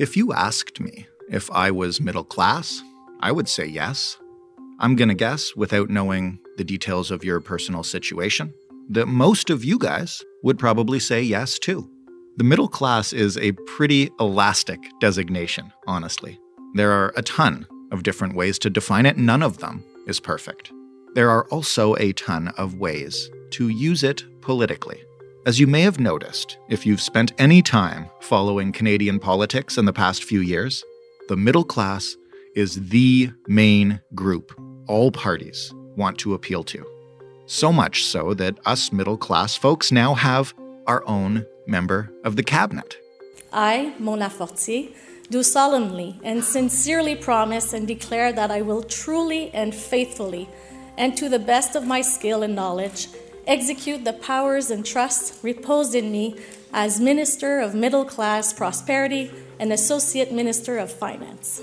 If you asked me if I was middle class, I would say yes. I'm going to guess, without knowing the details of your personal situation, that most of you guys would probably say yes too. The middle class is a pretty elastic designation, honestly. There are a ton of different ways to define it, none of them is perfect. There are also a ton of ways to use it politically. As you may have noticed, if you've spent any time following Canadian politics in the past few years, the middle class is the main group all parties want to appeal to. So much so that us middle class folks now have our own member of the cabinet. I, Mona Fortier, do solemnly and sincerely promise and declare that I will truly and faithfully, and to the best of my skill and knowledge, execute the powers and trusts reposed in me as Minister of Middle Class Prosperity and Associate Minister of Finance.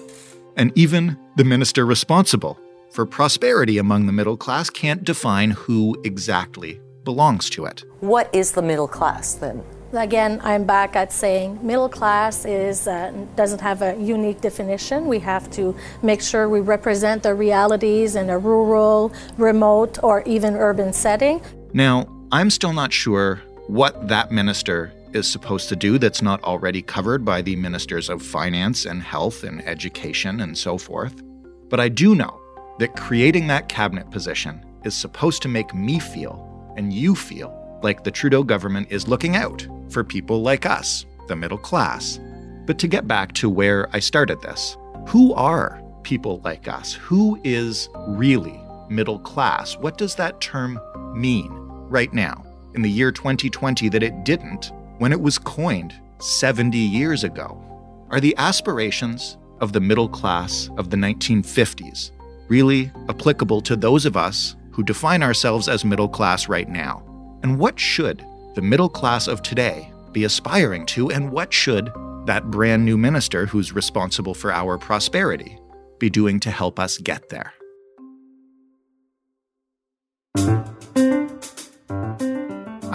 And even the minister responsible for prosperity among the middle class can't define who exactly belongs to it. What is the middle class then? Again, I'm back at saying middle class is uh, doesn't have a unique definition. We have to make sure we represent the realities in a rural, remote, or even urban setting. Now, I'm still not sure what that minister is supposed to do that's not already covered by the ministers of finance and health and education and so forth. But I do know that creating that cabinet position is supposed to make me feel and you feel like the Trudeau government is looking out for people like us, the middle class. But to get back to where I started this, who are people like us? Who is really middle class? What does that term mean right now, in the year 2020, that it didn't when it was coined 70 years ago? Are the aspirations of the middle class of the 1950s really applicable to those of us who define ourselves as middle class right now? And what should the middle class of today be aspiring to, and what should that brand new minister who's responsible for our prosperity be doing to help us get there?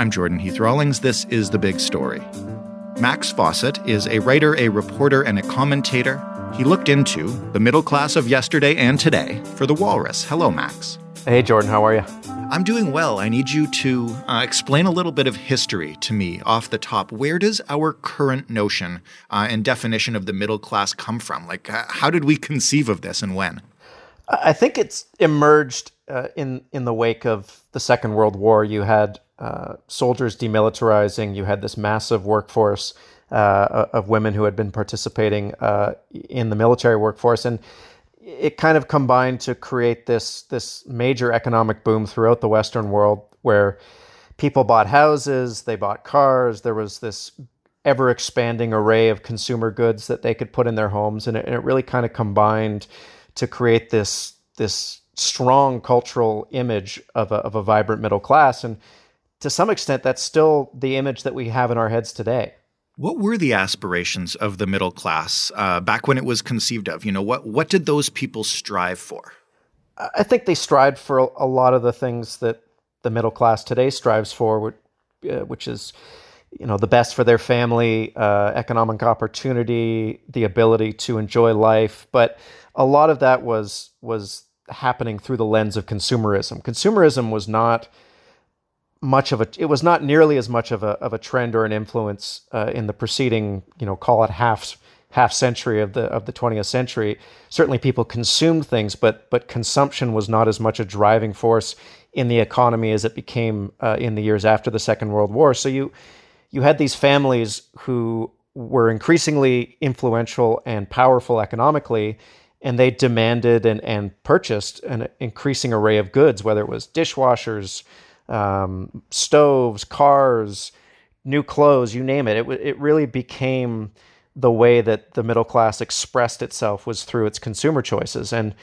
I'm Jordan Heath Rawlings. This is The Big Story. Max Fawcett is a writer, a reporter, and a commentator. He looked into the middle class of yesterday and today for The Walrus. Hello, Max. Hey, Jordan, how are you? I'm doing well. I need you to uh, explain a little bit of history to me off the top. Where does our current notion uh, and definition of the middle class come from? Like, uh, how did we conceive of this and when? I think it's emerged uh, in in the wake of the Second World War. You had uh, soldiers demilitarizing. You had this massive workforce uh, of women who had been participating in the military workforce, and it kind of combined to create this this major economic boom throughout the Western world, where people bought houses, they bought cars. There was this ever expanding array of consumer goods that they could put in their homes, and it, and it really kind of combined to create this this strong cultural image of a, of a vibrant middle class. And to some extent, that's still the image that we have in our heads today. What were the aspirations of the middle class uh, back when it was conceived of? You know, what what did those people strive for? I think they strived for a lot of the things that the middle class today strives for, uh, which is, you know, the best for their family, uh, economic opportunity, the ability to enjoy life. But a lot of that was was happening through the lens of consumerism. Consumerism was not much of a it was not nearly as much of a of a trend or an influence uh, in the preceding you know call it half half century of the of the 20th century. Certainly people consumed things but but consumption was not as much a driving force in the economy as it became uh, in the years after the second world war. So you you had these families who were increasingly influential and powerful economically and they demanded and, and purchased an increasing array of goods whether it was dishwashers um, stoves, cars, new clothes, you name it. It it really became the way that the middle class expressed itself was through its consumer choices, and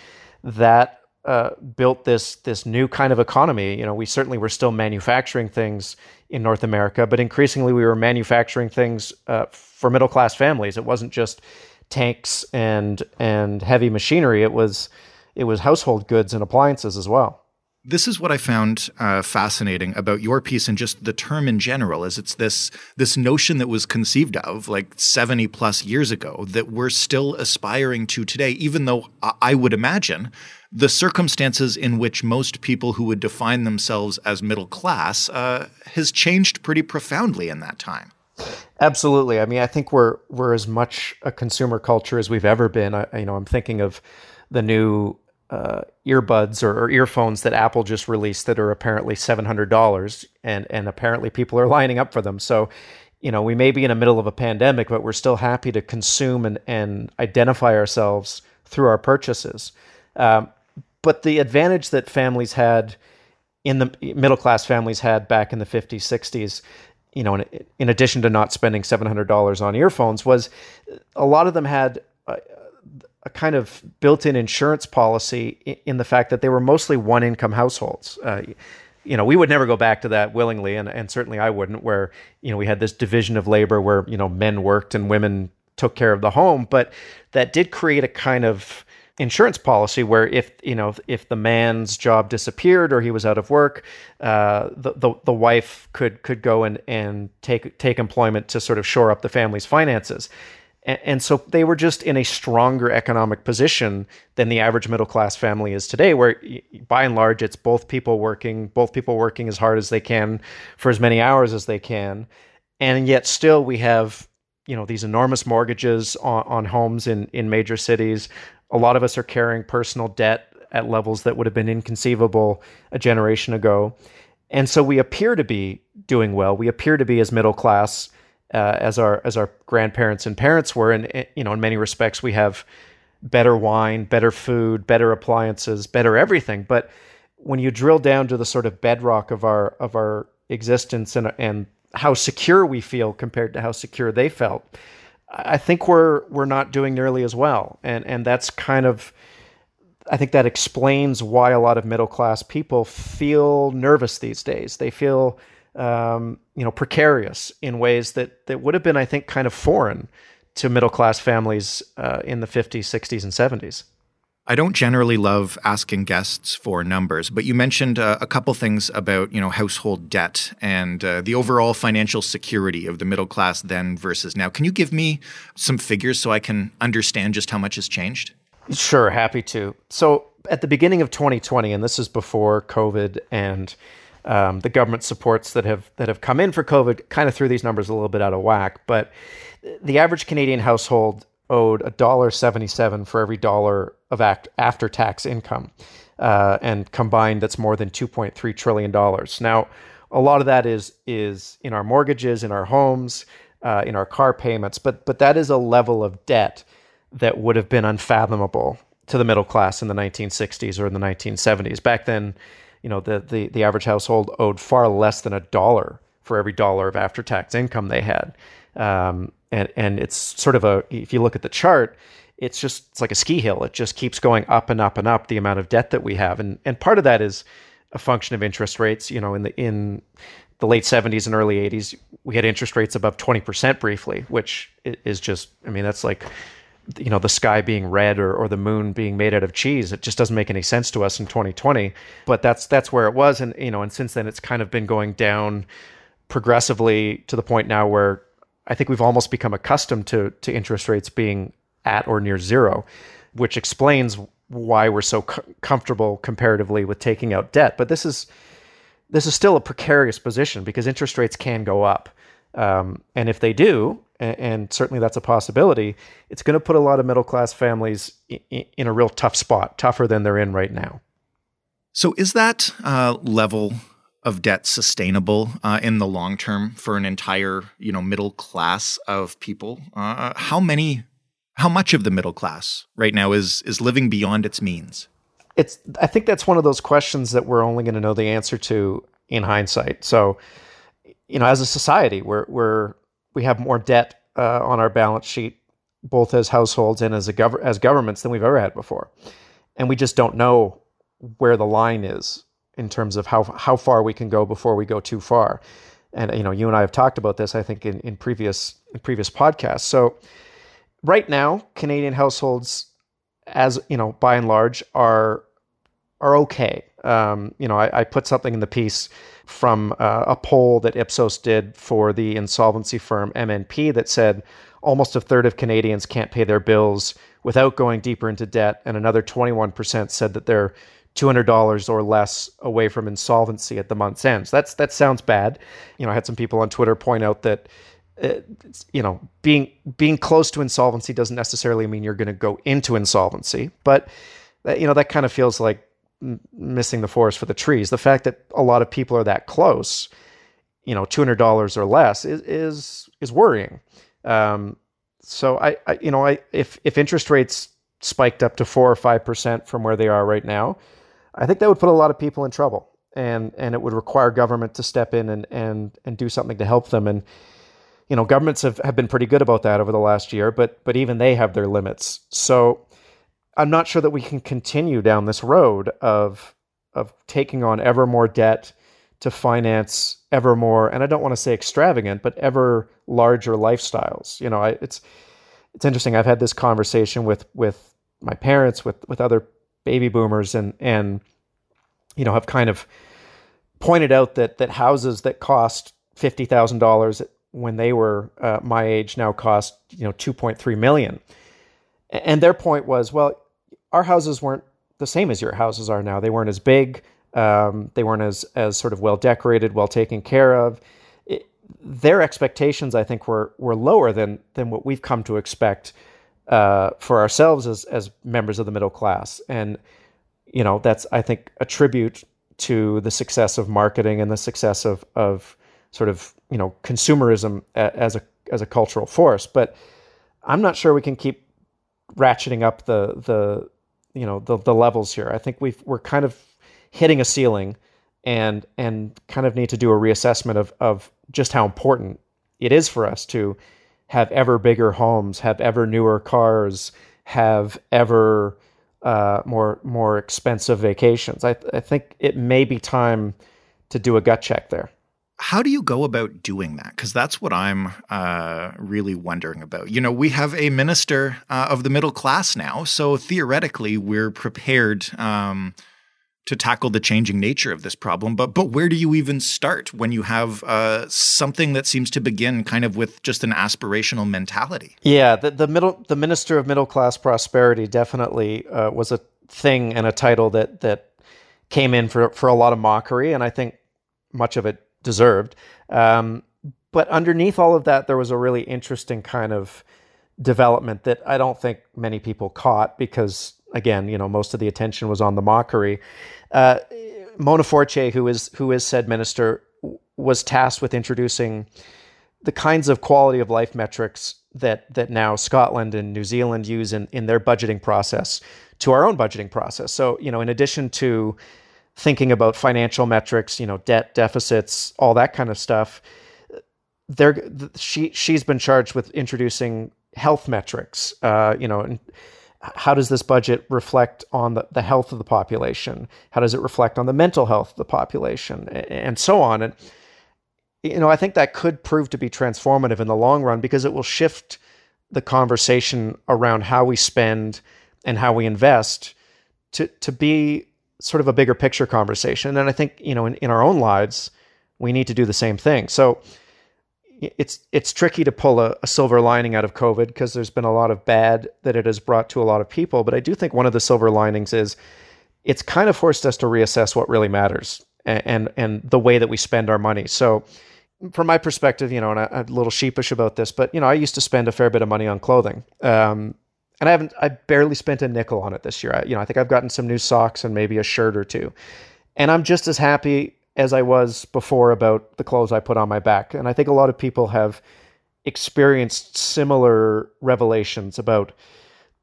that uh, built this this new kind of economy. You know, we certainly were still manufacturing things in North America, but increasingly we were manufacturing things uh, for middle class families. It wasn't just tanks and and heavy machinery. It was it was household goods and appliances as well. This is what I found uh, fascinating about your piece and just the term in general is it's this this notion that was conceived of like 70 plus years ago that we're still aspiring to today even though I would imagine the circumstances in which most people who would define themselves as middle class uh, has changed pretty profoundly in that time. Absolutely. I mean, I think we're we're as much a consumer culture as we've ever been. I, you know, I'm thinking of the new uh, earbuds or, or, earphones that Apple just released that are apparently seven hundred dollars, and and apparently people are lining up for them. So, you know, we may be in the middle of a pandemic, but we're still happy to consume and and identify ourselves through our purchases. Um, but the advantage that families had in the middle class families had back in the 50s 60s you know in, in addition to not spending $700 on earphones was a lot of them had a kind of built-in insurance policy in the fact that they were mostly one-income households. Uh, you know, we would never go back to that willingly, and, and certainly I wouldn't. Where you know we had this division of labor where you know men worked and women took care of the home, but that did create a kind of insurance policy where if you know if the man's job disappeared or he was out of work, uh, the, the the wife could could go and and take take employment to sort of shore up the family's finances. And, and so they were just in a stronger economic position than the average middle class family is today, where by and large it's both people working, both people working as hard as they can for as many hours as they can. And yet still we have you know these enormous mortgages on, on homes in in major cities. A lot of us are carrying personal debt at levels that would have been inconceivable a generation ago. And so we appear to be doing well. We appear to be as middle class uh, as our as our grandparents and parents were, and eh, you know, in many respects, we have better wine, better food, better appliances, better everything. But when you drill down to the sort of bedrock of our of our existence and and how secure we feel compared to how secure they felt, I think we're we're not doing nearly as well, and and that's kind of I think that explains why a lot of middle class people feel nervous these days. They feel um, you know, precarious in ways that that would have been, I think, kind of foreign to middle class families uh, in the 50s, 60s, and 70s. I don't generally love asking guests for numbers, but you mentioned uh, a couple things about you know household debt and uh, the overall financial security of the middle class then versus now. Can you give me some figures so I can understand just how much has changed? Sure, happy to. So at the beginning of 2020, and this is before COVID and um, the government supports that have that have come in for COVID kind of threw these numbers a little bit out of whack. But the average Canadian household owed a dollar seventy seven for every dollar of act after tax income, uh, and combined, that's more than two point three trillion dollars. Now, a lot of that is is in our mortgages, in our homes, uh, in our car payments, but but that is a level of debt that would have been unfathomable to the middle class in the 1960s or in the 1970s. Back then, you know the, the the average household owed far less than a dollar for every dollar of after tax income they had. Um, and and it's sort of a if you look at the chart it's just it's like a ski hill. It just keeps going up and up and up the amount of debt that we have. And and part of that is a function of interest rates. You know in the in the late 70s and early 80s we had interest rates above 20% briefly which is just i mean that's like you know the sky being red or, or the moon being made out of cheese it just doesn't make any sense to us in 2020 but that's that's where it was. And you know and since then it's kind of been going down progressively to the point now where i think we've almost become accustomed to to interest rates being at or near zero which explains why we're so co- comfortable comparatively with taking out debt. But this is this is still a precarious position because interest rates can go up. Um, and if they do and, and certainly that's a possibility, it's going to put a lot of middle class families in, in, a real tough spot, tougher than they're in right now. So, is that uh, level of debt sustainable uh, in the long term for an entire, you know, middle class of people? Uh, how many, how much of the middle class right now is is living beyond its means? It's. I think that's one of those questions that we're only going to know the answer to in hindsight. So, you know, as a society, we're we're we have more debt uh, on our balance sheet, both as households and as a gov- as governments than we've ever had before, and we just don't know where the line is in terms of how how far we can go before we go too far. And you know, you and I have talked about this, I think, in, in previous in previous podcasts. So right now, Canadian households, as you know, by and large, are are okay. Um, you know, I, I, put something in the piece from uh, a poll that Ipsos did for the insolvency firm MNP that said almost a third of Canadians can't pay their bills without going deeper into debt, and another 21% said that they're $200 or less away from insolvency at the month's end. So that's that sounds bad. You know, I had some people on Twitter point out that uh, you know, being being close to insolvency doesn't necessarily mean you're going to go into insolvency, but that, you know, that kind of feels like missing the forest for the trees. The fact that a lot of people are that close, you know, $200 or less is is is worrying. Um, so I, I, you know, I if if interest rates spiked up to 4 or 5% from where they are right now, I think that would put a lot of people in trouble, and and it would require government to step in and and and do something to help them. And you know, governments have, have been pretty good about that over the last year, but but even they have their limits. So I'm not sure that we can continue down this road of of taking on ever more debt to finance ever more, and I don't want to say extravagant, but ever larger lifestyles. You know, I, it's it's interesting. I've had this conversation with with my parents, with with other baby boomers and and you know have kind of pointed out that that houses that cost fifty thousand dollars when they were uh, my age now cost you know two point three million, and their point was well our houses weren't the same as your houses are now. They weren't as big. Um, they weren't as as sort of well decorated, well taken care of. It, their expectations, I think, were were lower than than what we've come to expect uh, for ourselves as as members of the middle class, and you know that's I think a tribute to the success of marketing and the success of of sort of you know consumerism as a as a cultural force. But I'm not sure we can keep ratcheting up the the you know the the levels here. I think we we're kind of hitting a ceiling and and kind of need to do a reassessment of of just how important it is for us to have ever bigger homes, have ever newer cars, have ever uh, more more expensive vacations. I, I think it may be time to do a gut check there. How do you go about doing that? Because that's what I'm uh, really wondering about. You know, we have a minister uh, of the middle class now, so theoretically, we're prepared um, to tackle the changing nature of this problem. But but where do you even start when you have uh, something that seems to begin kind of with just an aspirational mentality? Yeah, the, the middle the minister of middle class prosperity definitely uh, was a thing and a title that that came in for for a lot of mockery, and I think much of it deserved. Um, but underneath all of that, there was a really interesting kind of development that I don't think many people caught because again, you know, most of the attention was on the mockery. Uh, Mona Fortier, who is who is said minister, was tasked with introducing the kinds of quality of life metrics that that now Scotland and New Zealand use in, in their budgeting process to our own budgeting process. So, you know, in addition to thinking about financial metrics, you know, debt deficits, all that kind of stuff, there she she's been charged with introducing health metrics, uh, you know, and how does this budget reflect on the, the health of the population? How does it reflect on the mental health of the population, and so on? And you know, I think that could prove to be transformative in the long run because it will shift the conversation around how we spend and how we invest to to be sort of a bigger picture conversation. And I think you know, in, in our own lives, we need to do the same thing. So it's it's tricky to pull a, a silver lining out of COVID because there's been a lot of bad that it has brought to a lot of people. But I do think one of the silver linings is it's kind of forced us to reassess what really matters and and, and the way that we spend our money. So from my perspective, you know, and I, am a little sheepish about this, but you know, I used to spend a fair bit of money on clothing. Um, and I haven't, I barely spent a nickel on it this year. I, you know, I think I've gotten some new socks and maybe a shirt or two. And I'm just as happy as I was before about the clothes I put on my back. And I think a lot of people have experienced similar revelations about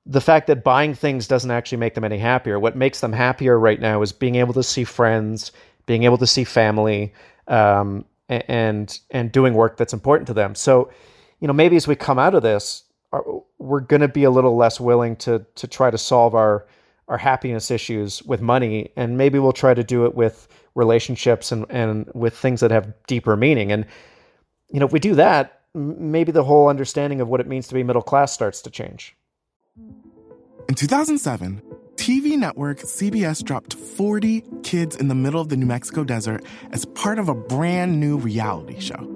the fact that buying things doesn't actually make them any happier. What makes them happier right now is being able to see friends, being able to see family, um, and and doing work that's important to them. So, you know, maybe as we come out of this, we're going to be a little less willing to to try to solve our our happiness issues with money, and maybe we'll try to do it with relationships and and with things that have deeper meaning. And you know, if we do that, maybe the whole understanding of what it means to be middle class starts to change. In 2007, TV network CBS dropped 40 kids in the middle of the New Mexico desert as part of a brand new reality show.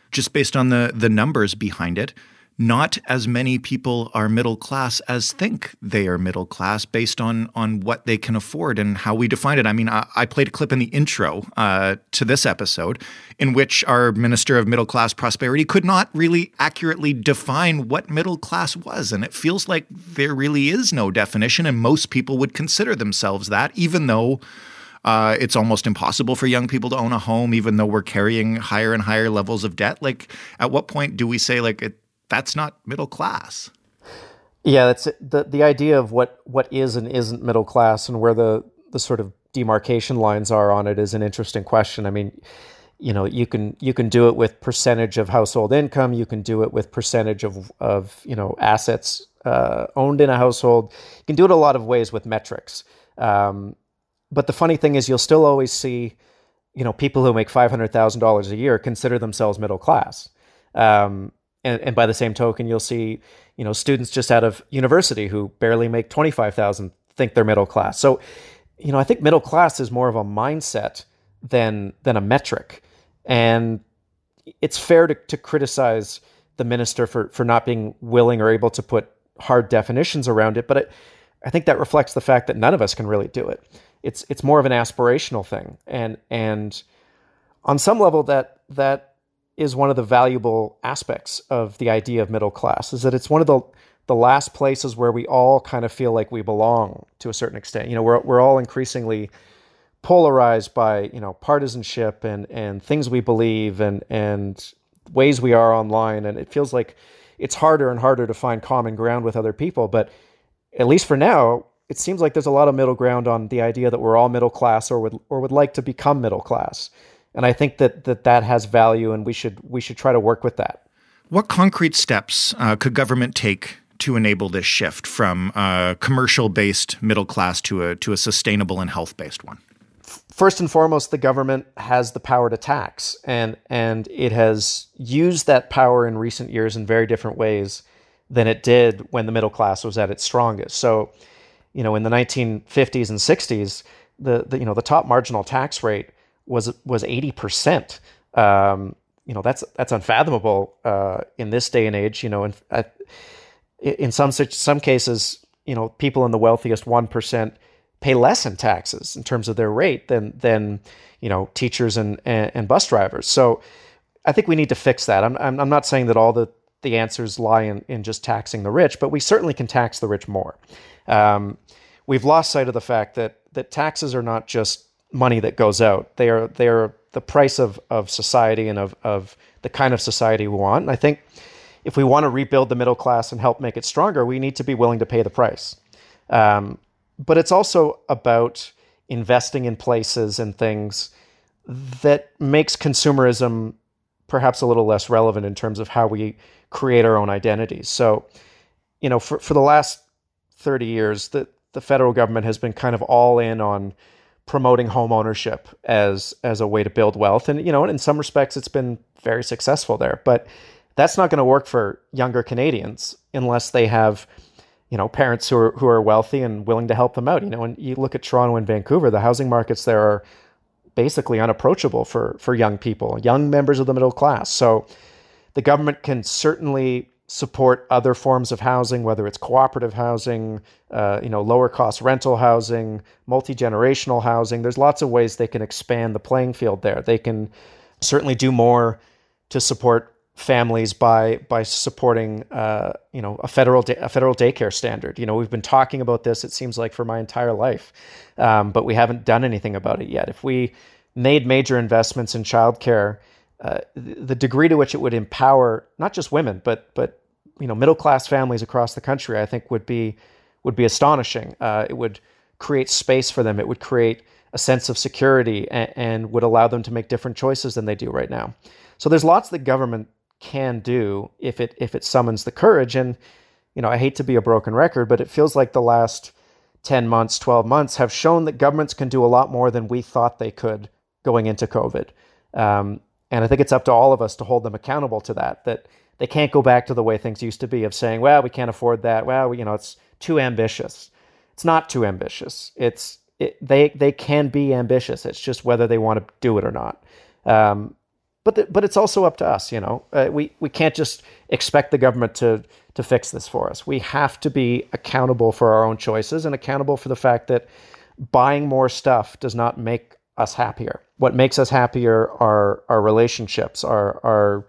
just based on the, the numbers behind it, not as many people are middle class as think they are middle class based on on what they can afford and how we define it. I mean, I, I played a clip in the intro uh, to this episode in which our minister of middle class prosperity could not really accurately define what middle class was, and it feels like there really is no definition, and most people would consider themselves that, even though. Uh, it's almost impossible for young people to own a home, even though we're carrying higher and higher levels of debt. Like, at what point do we say like it, that's not middle class. Yeah, that's the the idea of what what is and isn't middle class and where the the sort of demarcation lines are on it is an interesting question. I mean, you know, you can you can do it with percentage of household income, you can do it with percentage of of you know assets uh, owned in a household. You can do it a lot of ways with metrics. Um, but the funny thing is, you'll still always see, you know, people who make five hundred thousand dollars a year consider themselves middle class. Um, and, and by the same token, you'll see, you know, students just out of university who barely make 25,000 think they're middle class. So, you know, I think middle class is more of a mindset than than a metric. And it's fair to, to criticize the minister for for not being willing or able to put hard definitions around it, but it, I think that reflects the fact that none of us can really do it. It's it's more of an aspirational thing, and and on some level that that is one of the valuable aspects of the idea of middle class is that it's one of the the last places where we all kind of feel like we belong to a certain extent. You know, we're we're all increasingly polarized by, you know, partisanship and and things we believe and and ways we are online and it feels like it's harder and harder to find common ground with other people, but at least for now, it seems like there's a lot of middle ground on the idea that we're all middle class or would or would like to become middle class and I think that that that has value, and we should we should try to work with that. What concrete steps uh, could government take to enable this shift from a commercial-based middle class to a to a sustainable and health-based one? First and foremost, the government has the power to tax, and and it has used that power in recent years in very different ways than it did when the middle class was at its strongest. So, you know, in the 1950s and 60s, the, the you know the top marginal tax rate was was eighty percent. Um, you know that's that's unfathomable uh, in this day and age. You know, in in some such some cases, you know, people in the wealthiest one percent pay less in taxes in terms of their rate than than you know teachers and and, and bus drivers. So I think we need to fix that. I'm, I'm not saying that all the the answers lie in, in just taxing the rich, but we certainly can tax the rich more. Um, we've lost sight of the fact that that taxes are not just money that goes out. They are they are the price of of society and of of the kind of society we want. And I think if we want to rebuild the middle class and help make it stronger, we need to be willing to pay the price. Um, but it's also about investing in places and things that makes consumerism perhaps a little less relevant in terms of how we create our own identities. So, you know, for, for the last 30 years, the, the federal government has been kind of all in on promoting home ownership as as a way to build wealth. And you know in some respects it's been very successful there. But that's not going to work for younger Canadians unless they have you know parents who are who are wealthy and willing to help them out. You know when you look at Toronto and Vancouver the housing markets there are basically unapproachable for for young people young members of the middle class so the government can certainly support other forms of housing, whether it's cooperative housing, uh, you know, lower cost rental housing, multi generational housing. There's lots of ways they can expand the playing field there. They can certainly do more to support families by by supporting uh, you know a federal da- a federal daycare standard. You know we've been talking about this. It seems like for my entire life, um, but we haven't done anything about it yet. If we made major investments in childcare, uh, the degree to which it would empower not just women but but you know middle class families across the country, I think would be would be astonishing. Uh, it would create space for them. It would create a sense of security and, and would allow them to make different choices than they do right now. So there's lots that government can do if it if it summons the courage. And you know, I hate to be a broken record, but it feels like the last 10 months, 12 months have shown that governments can do a lot more than we thought they could going into COVID. Um, and I think it's up to all of us to hold them accountable to that, that they can't go back to the way things used to be of saying, well, we can't afford that. Well, you know, it's too ambitious. It's not too ambitious. It's, it, they, they can be ambitious. It's just whether they want to do it or not. Um, but the, but it's also up to us. You know, uh, we we can't just expect the government to to fix this for us. We have to be accountable for our own choices and accountable for the fact that buying more stuff does not make us happier. What makes us happier are our relationships, our our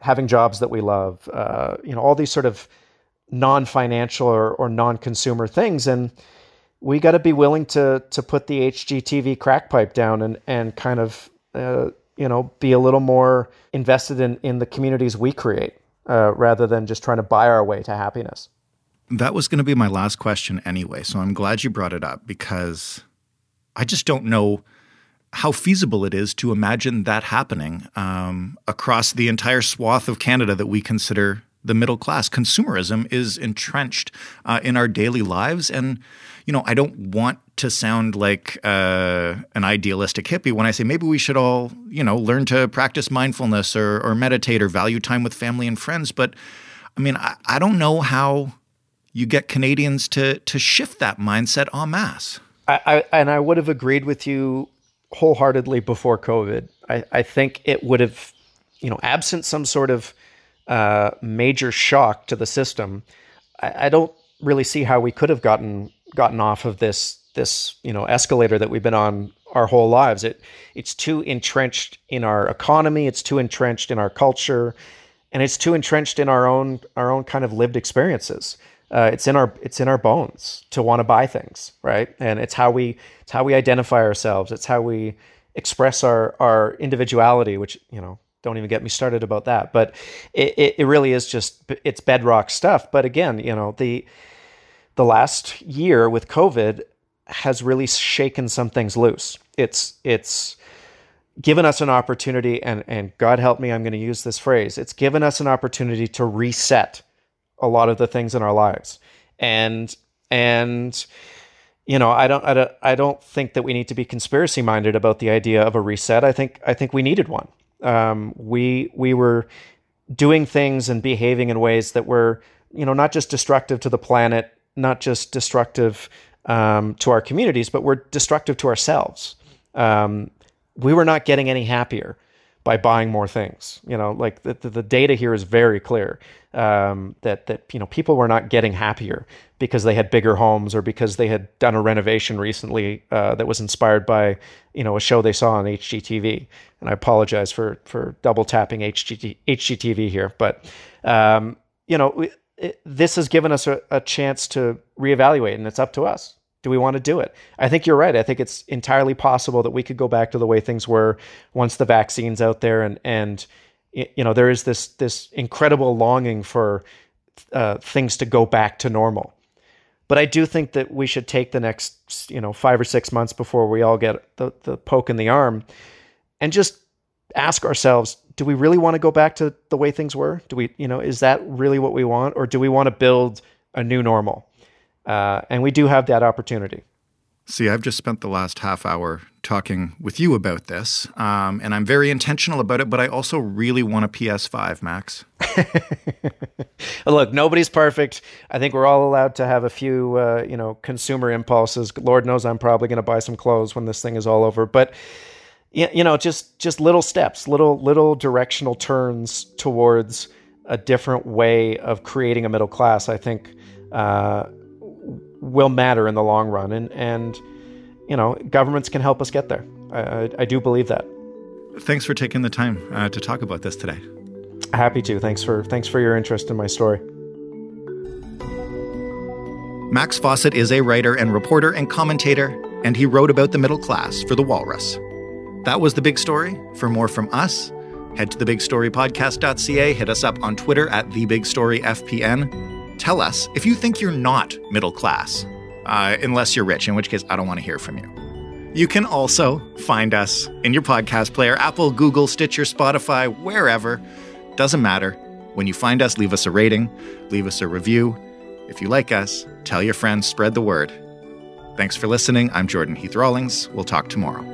having jobs that we love. Uh, you know, all these sort of non-financial or, or non-consumer things and we got to be willing to to put the HGTV crack pipe down and and kind of uh, you know, be a little more invested in, in the communities we create uh, rather than just trying to buy our way to happiness. That was going to be my last question anyway. So I'm glad you brought it up because I just don't know how feasible it is to imagine that happening um, across the entire swath of Canada that we consider the middle class. Consumerism is entrenched uh, in our daily lives. And, you know, I don't want to sound like uh, an idealistic hippie when I say maybe we should all, you know, learn to practice mindfulness or, or meditate or value time with family and friends. But I mean, I, I don't know how you get Canadians to to shift that mindset en masse. I, I and I would have agreed with you wholeheartedly before COVID. I, I think it would have, you know, absent some sort of uh, major shock to the system, I, I, don't really see how we could have gotten gotten off of this this you know escalator that we've been on our whole lives. It it's too entrenched in our economy. It's too entrenched in our culture, and it's too entrenched in our own our own kind of lived experiences. Uh, it's in our it's in our bones to want to buy things, right? And it's how we it's how we identify ourselves. It's how we express our our individuality, which you know don't even get me started about that. But it, it, it really is just it's bedrock stuff. But again, you know the the last year with COVID has really shaken some things loose. It's it's given us an opportunity, and and God help me, I'm going to use this phrase. It's given us an opportunity to reset a lot of the things in our lives, and and you know I don't I don't I don't think that we need to be conspiracy minded about the idea of a reset. I think I think we needed one um, we we were doing things and behaving in ways that were you know not just destructive to the planet, not just destructive um, to our communities, but were destructive to ourselves. Um, we were not getting any happier by buying more things. You know, like the, the, the data here is very clear um, that that you know people were not getting happier because they had bigger homes or because they had done a renovation recently uh, that was inspired by you know a show they saw on HGTV. And I apologize for for double tapping HGT, HGTV here, but um, you know it, this has given us a, a chance to reevaluate, and it's up to us do we want to do it? I think you're right. I think it's entirely possible that we could go back to the way things were once the vaccine's out there, and and you know there is this this incredible longing for uh, things to go back to normal. But I do think that we should take the next you know five or six months before we all get the the poke in the arm, and just ask ourselves: Do we really want to go back to the way things were? Do we you know is that really what we want, or do we want to build a new normal? Uh, and we do have that opportunity. See, I've just spent the last half hour talking with you about this, um, and I'm very intentional about it, but I also really want a PS5, Max. Look, nobody's perfect. I think we're all allowed to have a few, uh, you know, consumer impulses. Lord knows I'm probably going to buy some clothes when this thing is all over, but you know, just just little steps, little little directional turns towards a different way of creating a middle class. I think. Uh, will matter in the long run, and and you know governments can help us get there. I, I, I do believe that. Thanks for taking the time uh, to talk about this today. Happy to. Thanks for thanks for your interest in my story. Max Fawcett is a writer and reporter and commentator, and he wrote about the middle class for The Walrus. That was the big story. For more from us, head to thebigstorypodcast.ca, hit us up on Twitter at thebigstoryfpn. Tell us if you think you're not middle class, uh, unless you're rich, in which case I don't want to hear from you. You can also find us in your podcast player Apple, Google, Stitcher, Spotify, wherever. Doesn't matter. When you find us, leave us a rating, leave us a review. If you like us, tell your friends, spread the word. Thanks for listening. I'm Jordan Heath Rawlings. We'll talk tomorrow.